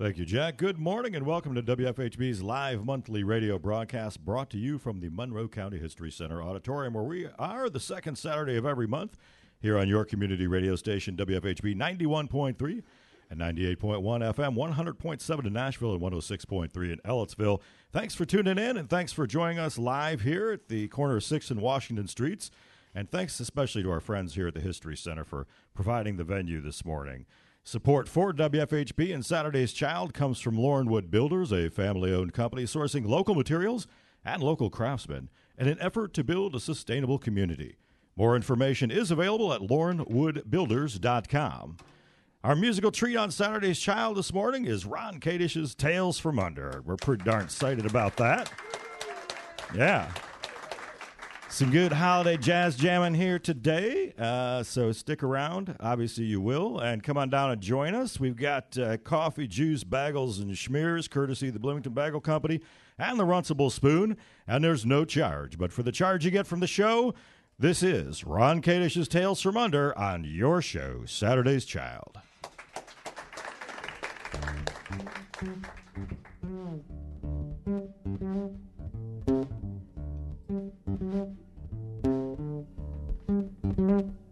Thank you, Jack. Good morning and welcome to WFHB's live monthly radio broadcast brought to you from the Monroe County History Center Auditorium, where we are the second Saturday of every month here on your community radio station, WFHB 91.3 and 98.1 FM, 100.7 in Nashville and 106.3 in Ellettsville. Thanks for tuning in and thanks for joining us live here at the corner of 6th and Washington Streets. And thanks especially to our friends here at the History Center for providing the venue this morning. Support for WFHB and Saturday's Child comes from Laurenwood Builders, a family owned company sourcing local materials and local craftsmen in an effort to build a sustainable community. More information is available at laurenwoodbuilders.com. Our musical treat on Saturday's Child this morning is Ron Kadish's Tales from Under. We're pretty darn excited about that. Yeah. Some good holiday jazz jamming here today, uh, so stick around. Obviously, you will, and come on down and join us. We've got uh, coffee, juice, bagels, and schmears, courtesy of the Bloomington Bagel Company and the Runcible Spoon. And there's no charge, but for the charge you get from the show, this is Ron Kadish's Tales from Under on your show, Saturday's Child. Thank you.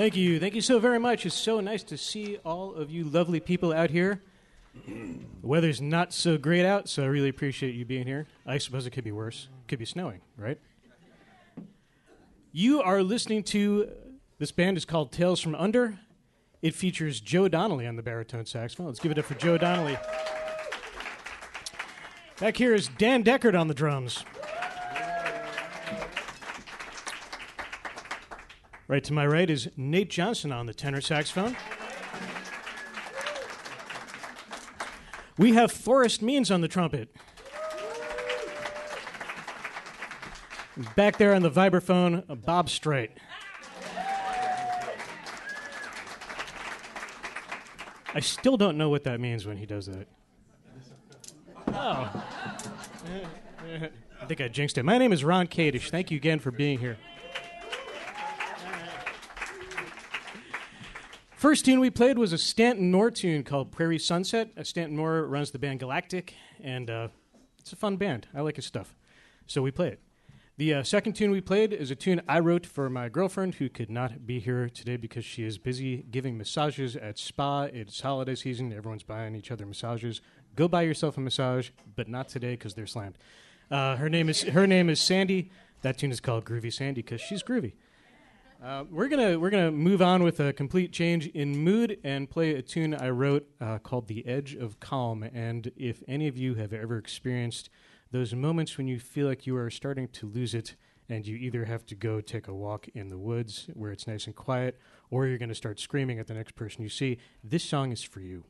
Thank you. Thank you so very much. It's so nice to see all of you lovely people out here. The weather's not so great out, so I really appreciate you being here. I suppose it could be worse. Could be snowing, right? You are listening to this band is called Tales from Under. It features Joe Donnelly on the baritone saxophone. Let's give it up for Joe Donnelly. Back here is Dan Deckard on the drums. Right to my right is Nate Johnson on the tenor saxophone. We have Forrest Means on the trumpet. Back there on the vibraphone, Bob Straight. I still don't know what that means when he does that. Oh. I think I jinxed it. My name is Ron Kadish. Thank you again for being here. First tune we played was a Stanton Moore tune called Prairie Sunset. Uh, Stanton Moore runs the band Galactic, and uh, it's a fun band. I like his stuff. So we play it. The uh, second tune we played is a tune I wrote for my girlfriend who could not be here today because she is busy giving massages at spa. It's holiday season. Everyone's buying each other massages. Go buy yourself a massage, but not today because they're slammed. Uh, her name is her name is Sandy. That tune is called Groovy Sandy because she's groovy. Uh, we're gonna we're gonna move on with a complete change in mood and play a tune I wrote uh, called "The Edge of Calm." And if any of you have ever experienced those moments when you feel like you are starting to lose it, and you either have to go take a walk in the woods where it's nice and quiet, or you're to start screaming at the next person you see, this song is for you.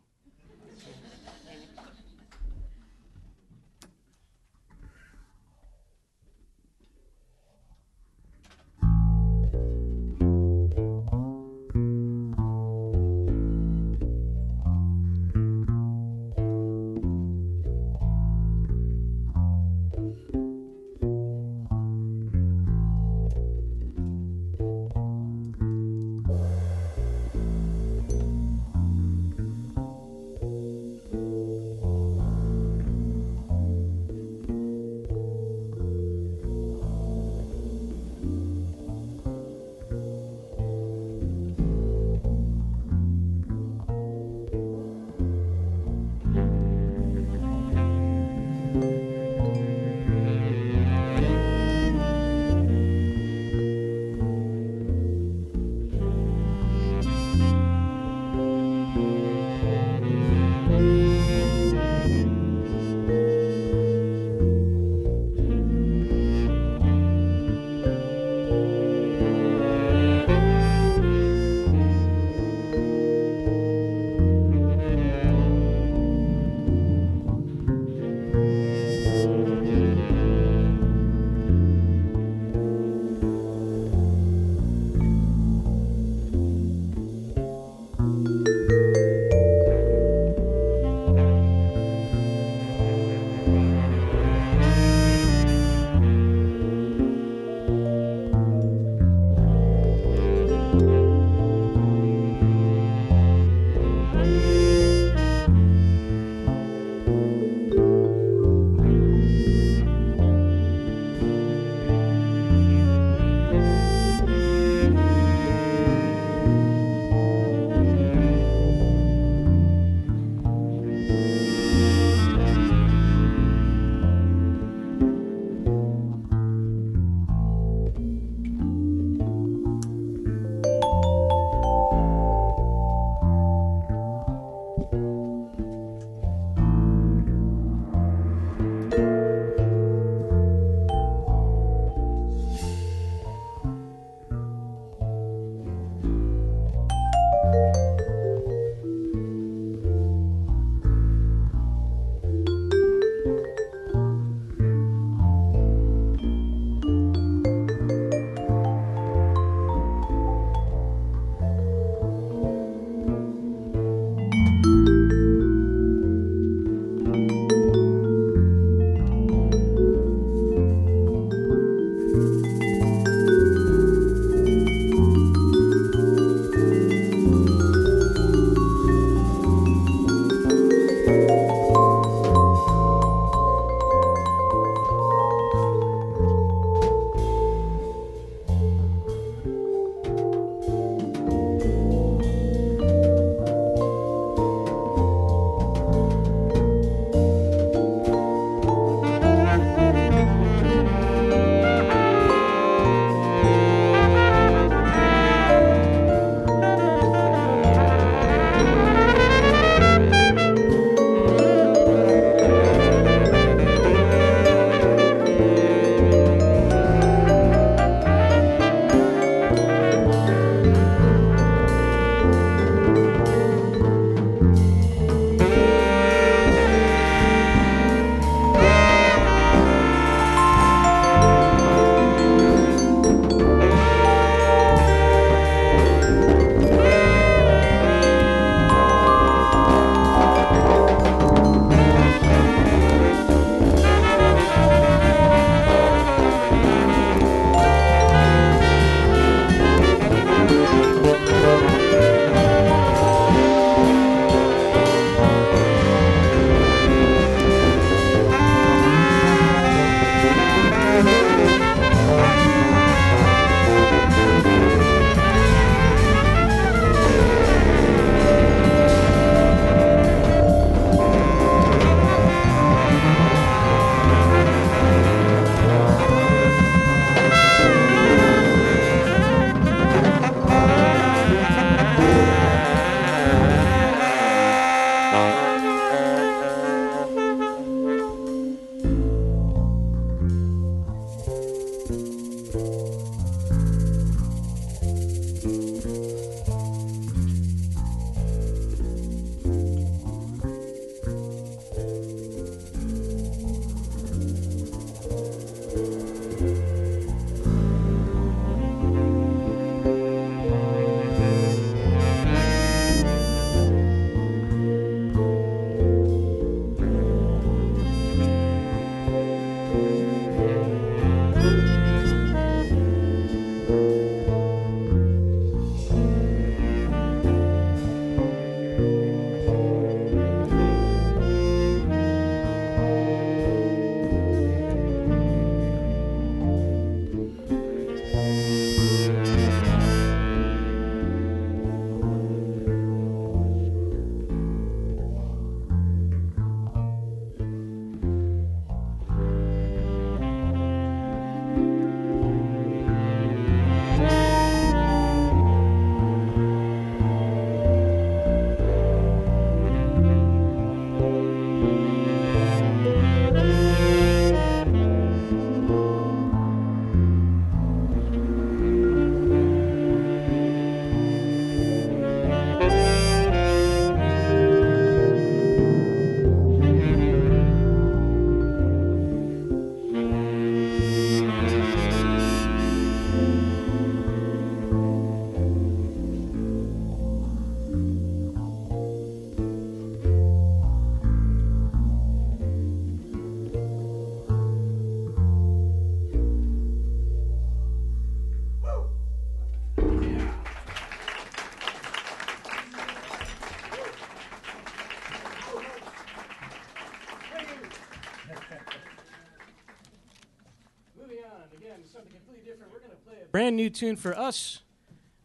Brand new tune for us.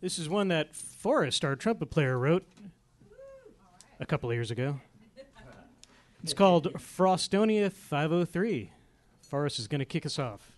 This is one that Forrest, our trumpet player, wrote a couple of years ago. It's called Frostonia 503. Forrest is going to kick us off.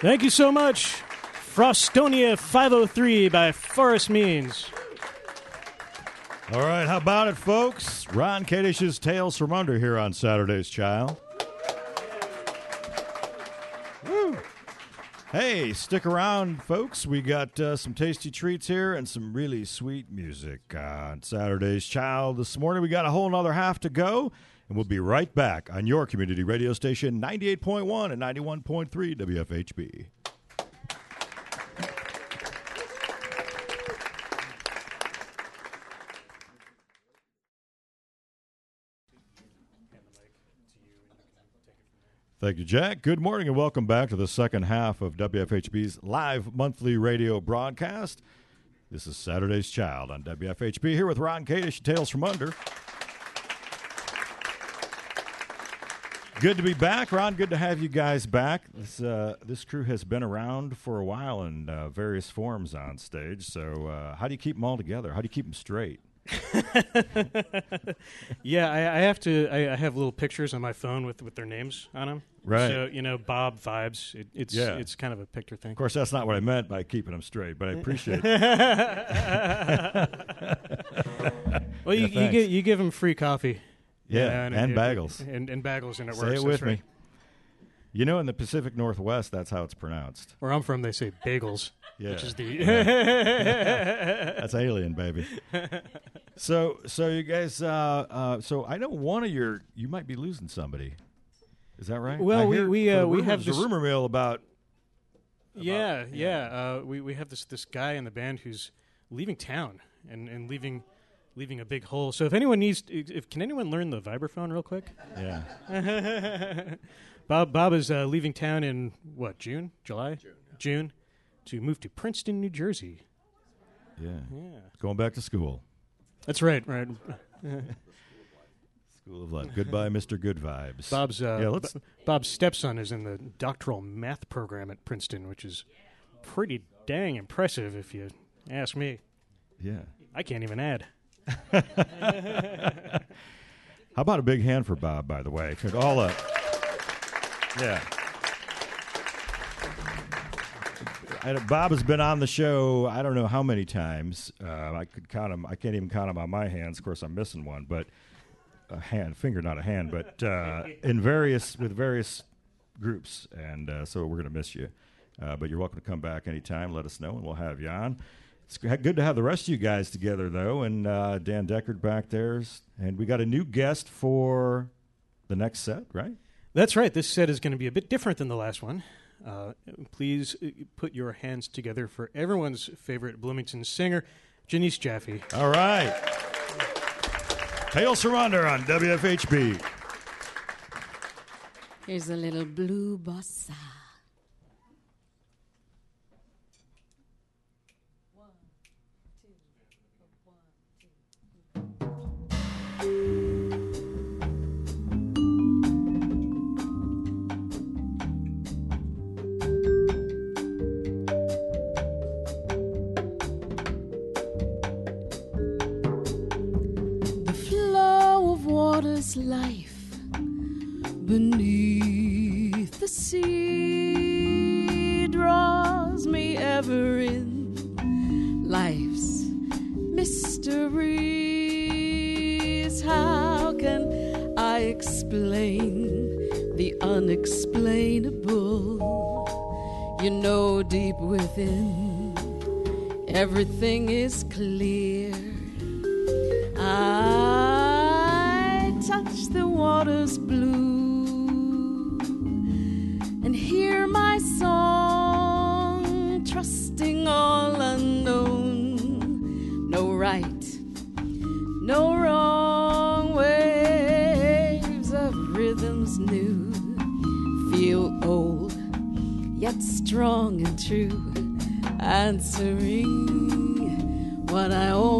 Thank you so much. Frostonia 503 by Forrest Means. All right, how about it, folks? Ron Kadish's Tales from Under here on Saturday's Child. Woo. Hey, stick around, folks. We got uh, some tasty treats here and some really sweet music on Saturday's Child. This morning, we got a whole another half to go, and we'll be right back on your community radio station 98.1 and 91.3 WFHB. Thank you, Jack. Good morning and welcome back to the second half of WFHB's live monthly radio broadcast. This is Saturday's Child on WFHB here with Ron Kadish, Tales from Under. Good to be back, Ron. Good to have you guys back. This uh, this crew has been around for a while in uh, various forms on stage. So, uh, how do you keep them all together? How do you keep them straight? yeah, I, I, have to. I, I, have little pictures on my phone with with their names on them. Right. So you know, Bob vibes. It, it's yeah. it's kind of a picture thing. Of course, that's not what I meant by keeping them straight, but I appreciate it. well, you, yeah, you, give, you give them free coffee. Yeah, and, and, bagels. And, and, bagels, and it say works. Say it with right. me. You know, in the Pacific Northwest, that's how it's pronounced. Where I'm from, they say bagels. Yeah, which is the yeah. that's alien, baby. So, so you guys, uh, uh, so I know one of your, you might be losing somebody. Is that right? Well, we we uh, we have this a rumor mill about. yeah, about, yeah. Uh, we we have this this guy in the band who's leaving town and and leaving leaving a big hole. So if anyone needs, to, if can anyone learn the vibraphone real quick? Yeah. Bob Bob is uh, leaving town in what June, July, June, yeah. June, to move to Princeton, New Jersey. Yeah. Yeah. Going back to school. That's right. Right. School of Life. Goodbye, Mr. Good Vibes. Bob's uh, yeah, let's B- Bob's stepson is in the doctoral math program at Princeton, which is pretty dang impressive, if you ask me. Yeah. I can't even add. How about a big hand for Bob, by the way? All up. Yeah. I, Bob has been on the show. I don't know how many times. Uh, I could count them. I can't even count them on my hands. Of course, I'm missing one, but a hand, finger, not a hand, but uh, in various with various groups. And uh, so we're going to miss you. Uh, but you're welcome to come back anytime. Let us know, and we'll have you on. It's good to have the rest of you guys together, though, and uh, Dan Deckard back there. And we got a new guest for the next set, right? That's right. This set is going to be a bit different than the last one. Uh, please uh, put your hands together for everyone's favorite Bloomington singer, Janice Jaffe. All right. Tales Surrender on WFHB. Here's a little blue bossa. Water's life beneath the sea draws me ever in life's mysteries. How can I explain the unexplainable? You know, deep within, everything is clear. I strong and true, answering what I always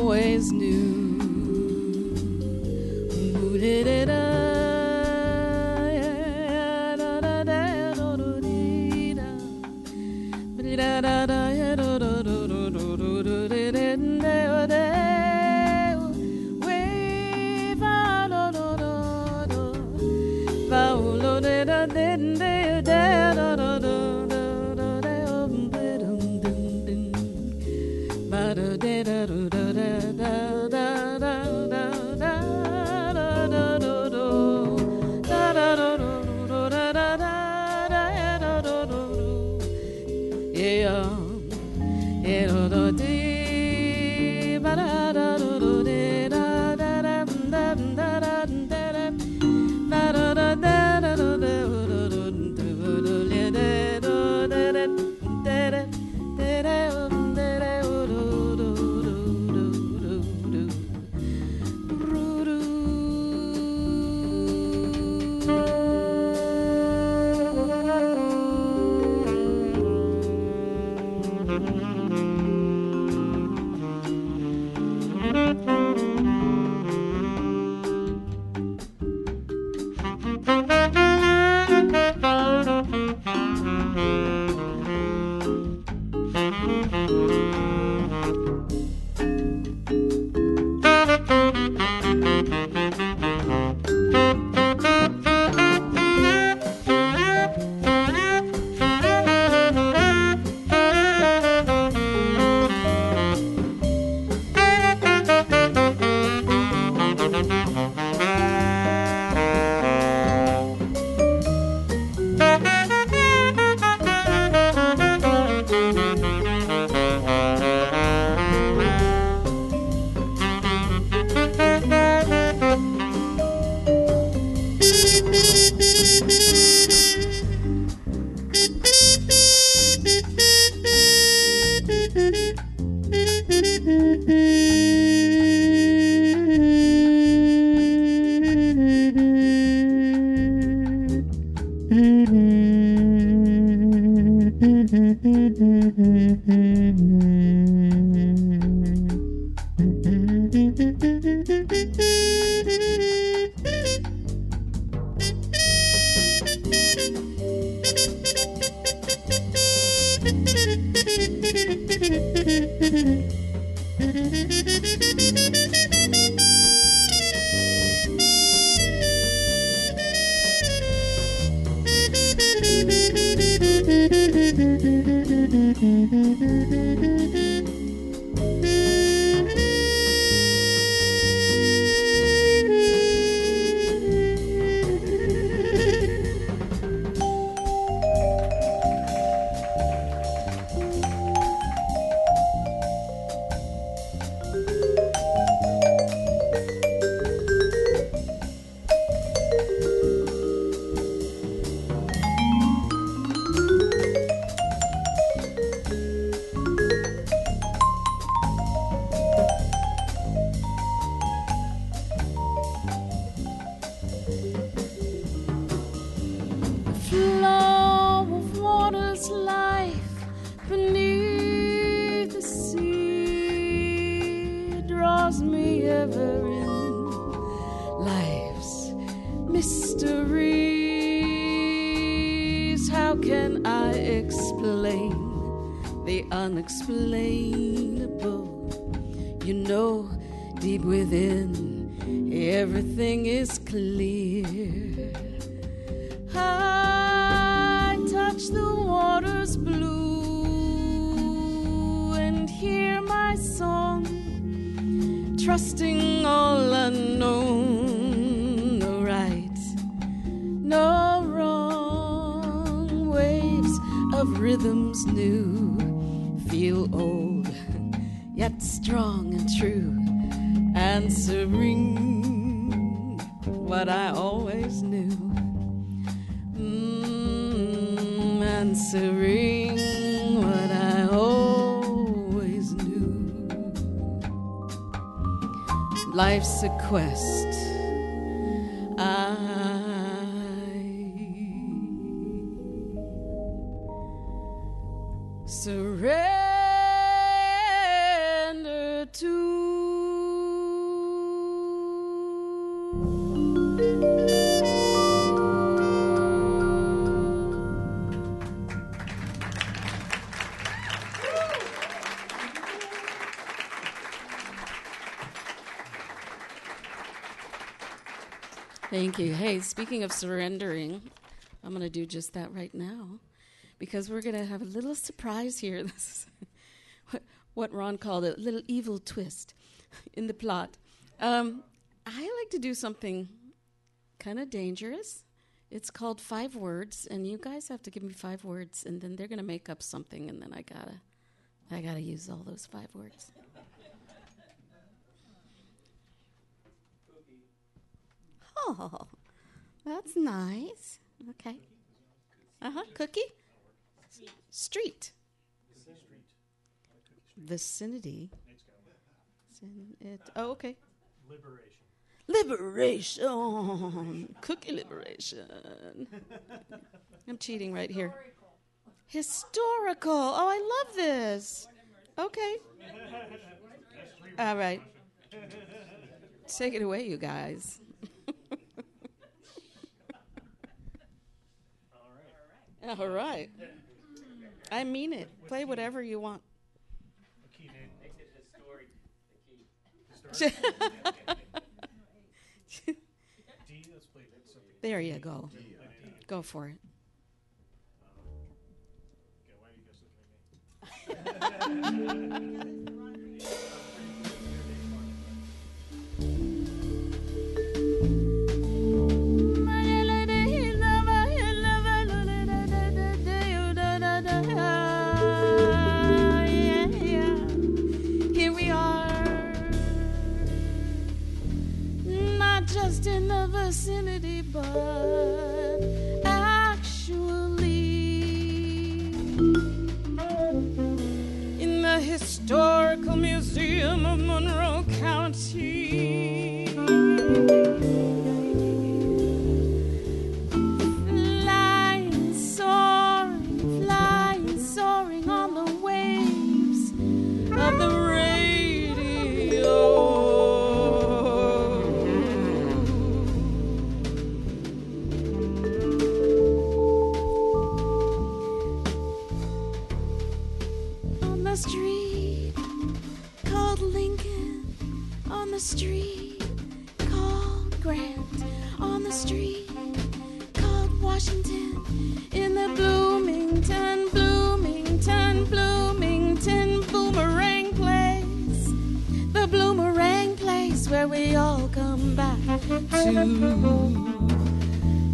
yet strong and true, answering what I always knew. Mm, answering what I always knew. Life's a quest. Speaking of surrendering, I'm going to do just that right now because we're going to have a little surprise here. This is what, Ron called a little evil twist in the plot. Um, I like to do something kind of dangerous. It's called five words, and you guys have to give me five words, and then they're going to make up something, and then I gotta, I gotta use all those five words. Oh, that's nice. Okay. Uh huh. Cookie. Street. Vicinity. It, oh, okay. Liberation. Liberation. Cookie liberation. I'm cheating right here. Historical. Oh, I love this. Okay. All right. Take it away, you guys. All right. I mean it. Play whatever you want. there you go. Go for it. Just in the vicinity, but actually in the Historical Museum of Monroe County.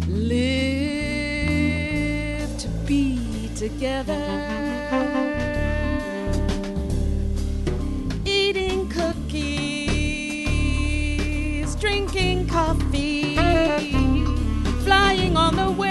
Live to be together. Eating cookies, drinking coffee, flying on the waves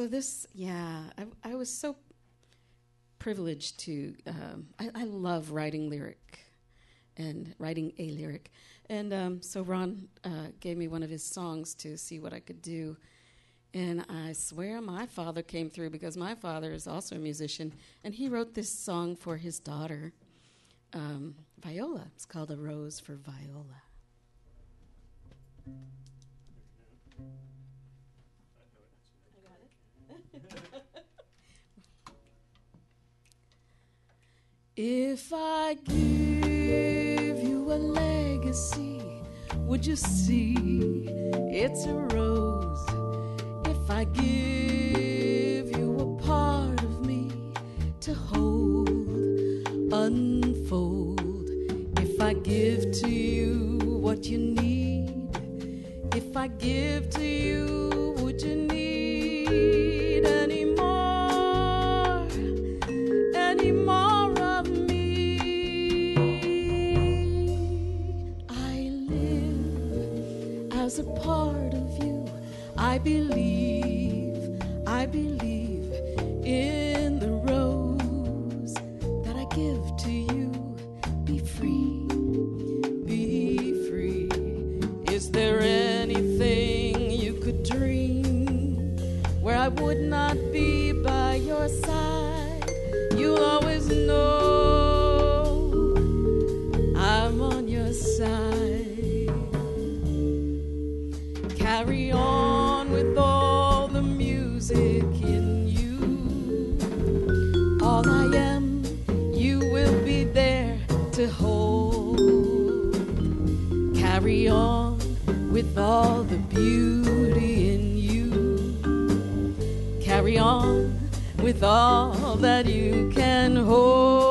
so this, yeah, I, I was so privileged to, um, I, I love writing lyric and writing a lyric. And um, so Ron uh, gave me one of his songs to see what I could do. And I swear my father came through because my father is also a musician. And he wrote this song for his daughter, um, Viola. It's called A Rose for Viola. If I give you a legacy, would you see it's a rose? If I give you a part of me to hold, unfold, if I give to you what you need, if I give to you, believe, with all the beauty in you. Carry on with all that you can hold.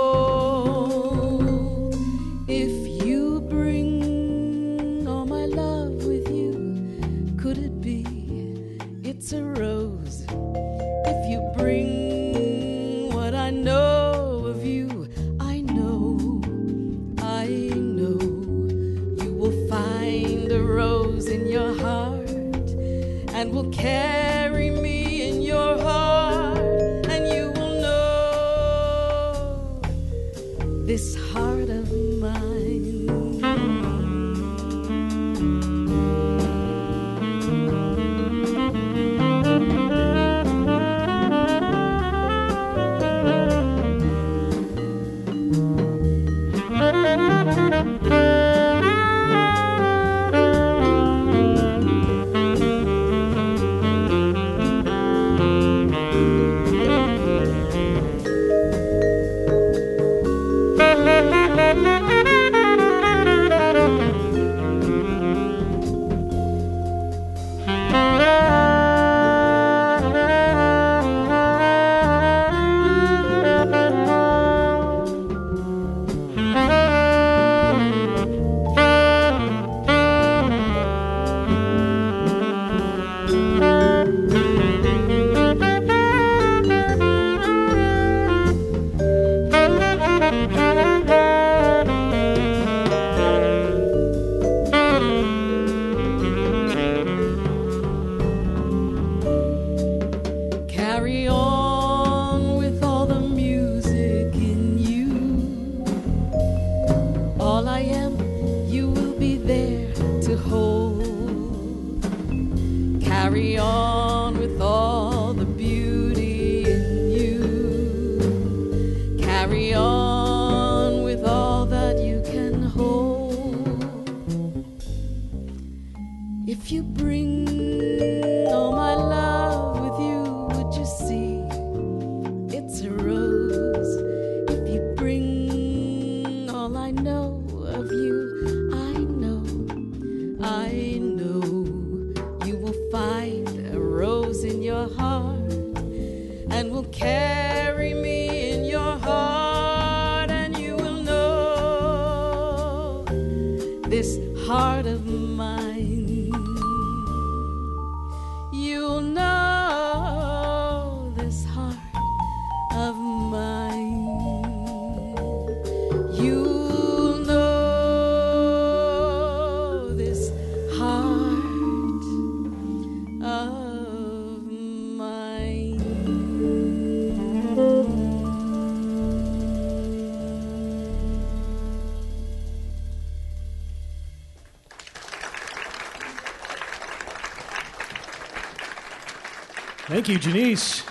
Thank you, Janice.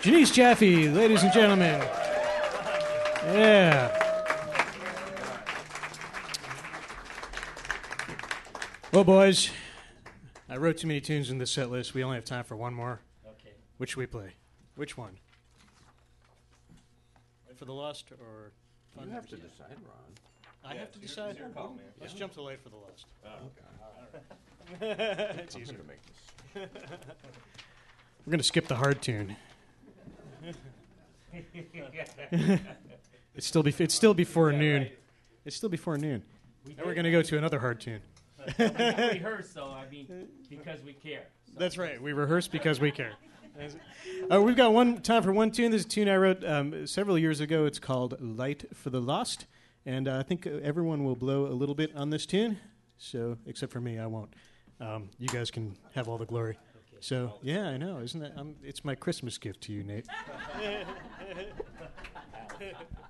Janice Jaffe, ladies and gentlemen. Yeah. Well, boys, I wrote too many tunes in this set list. We only have time for one more. Okay. Which should we play? Which one? For the Lost or Fun? You have to decide, Ron. I have to decide. Let's jump to Light for the Lost. it's I'm easier. gonna make this. We're gonna skip the hard tune. it's still be, it's still before noon. It's still before noon. We And we're gonna go to another hard tune. we rehearse, though. I mean, because we care. So That's right. We rehearse because we care. Uh, we've got one time for one tune. This is a tune I wrote um, several years ago. It's called "Light for the Lost," and uh, I think uh, everyone will blow a little bit on this tune. So, except for me, I won't. Um, you guys can have all the glory. So, yeah, I know, isn't it? Um, it's my Christmas gift to you, Nate.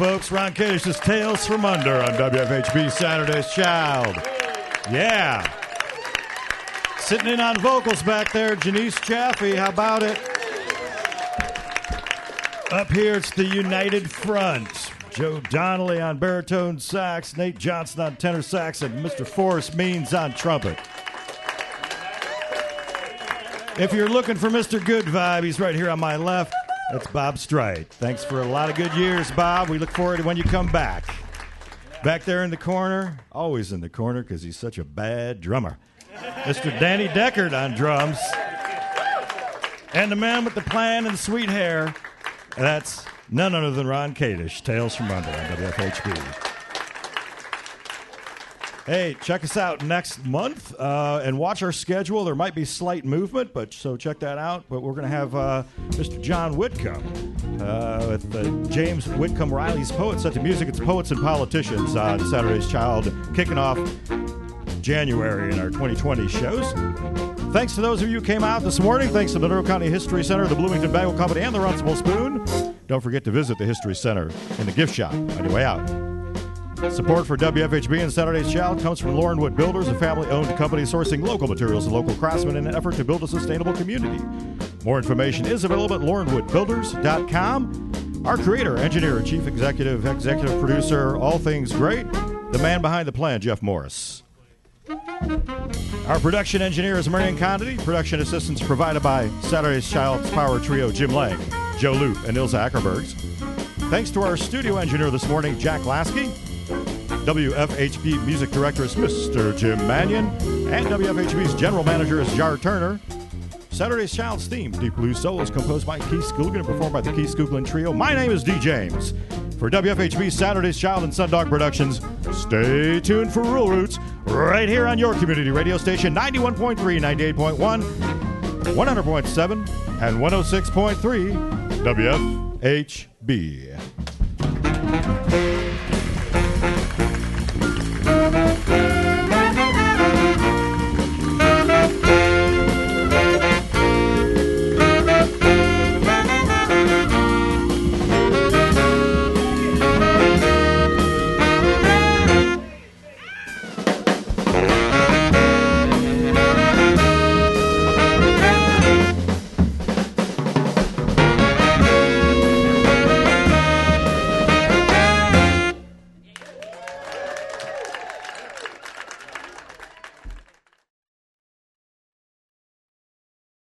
folks? Ron Kadish's Tales from Under on WFHB Saturday's Child. Yeah. Sitting in on vocals back there, Janice Jaffe. How about it? Up here, it's the United Front. Joe Donnelly on baritone sax, Nate Johnson on tenor sax, and Mr. Forrest Means on trumpet. If you're looking for Mr. Good Vibe, he's right here on my left. That's Bob Strite. Thanks for a lot of good years, Bob. We look forward to when you come back. Back there in the corner, always in the corner because he's such a bad drummer. Mr. Danny Deckard on drums. And the man with the plan and the sweet hair, that's none other than Ron Kadish, Tales from Under on WFHB. Hey, check us out next month uh, and watch our schedule. There might be slight movement, but so check that out. But we're going to have uh, Mr. John Whitcomb uh, with uh, James Whitcomb Riley's Poets Set to Music. It's Poets and Politicians on Saturday's Child, kicking off January in our 2020 shows. Thanks to those of you who came out this morning. Thanks to the Monroe County History Center, the Bloomington Bagel Company, and the Runcible Spoon. Don't forget to visit the History Center in the gift shop on your way out. Support for WFHB and Saturday's Child comes from Loren Wood Builders, a family owned company sourcing local materials and local craftsmen in an effort to build a sustainable community. More information is available at lorenwoodbuilders.com. Our creator, engineer, chief executive, executive producer, all things great, the man behind the plan, Jeff Morris. Our production engineer is Marion Condity. Production assistance provided by Saturday's Child's Power Trio, Jim Lang, Joe Loop, and Ilza Ackerbergs. Thanks to our studio engineer this morning, Jack Lasky. WFHB music director is Mr. Jim Mannion, and WFHB's general manager is Jar Turner. Saturday's Child's theme, Deep Blue Soul, is composed by Keith Skooglund and performed by the Keith Skooglund Trio. My name is D. James. For WFHB Saturday's Child and Sundog Productions, stay tuned for Rural Roots right here on your community radio station 91.3, 98.1, 100.7, and 106.3 WFHB.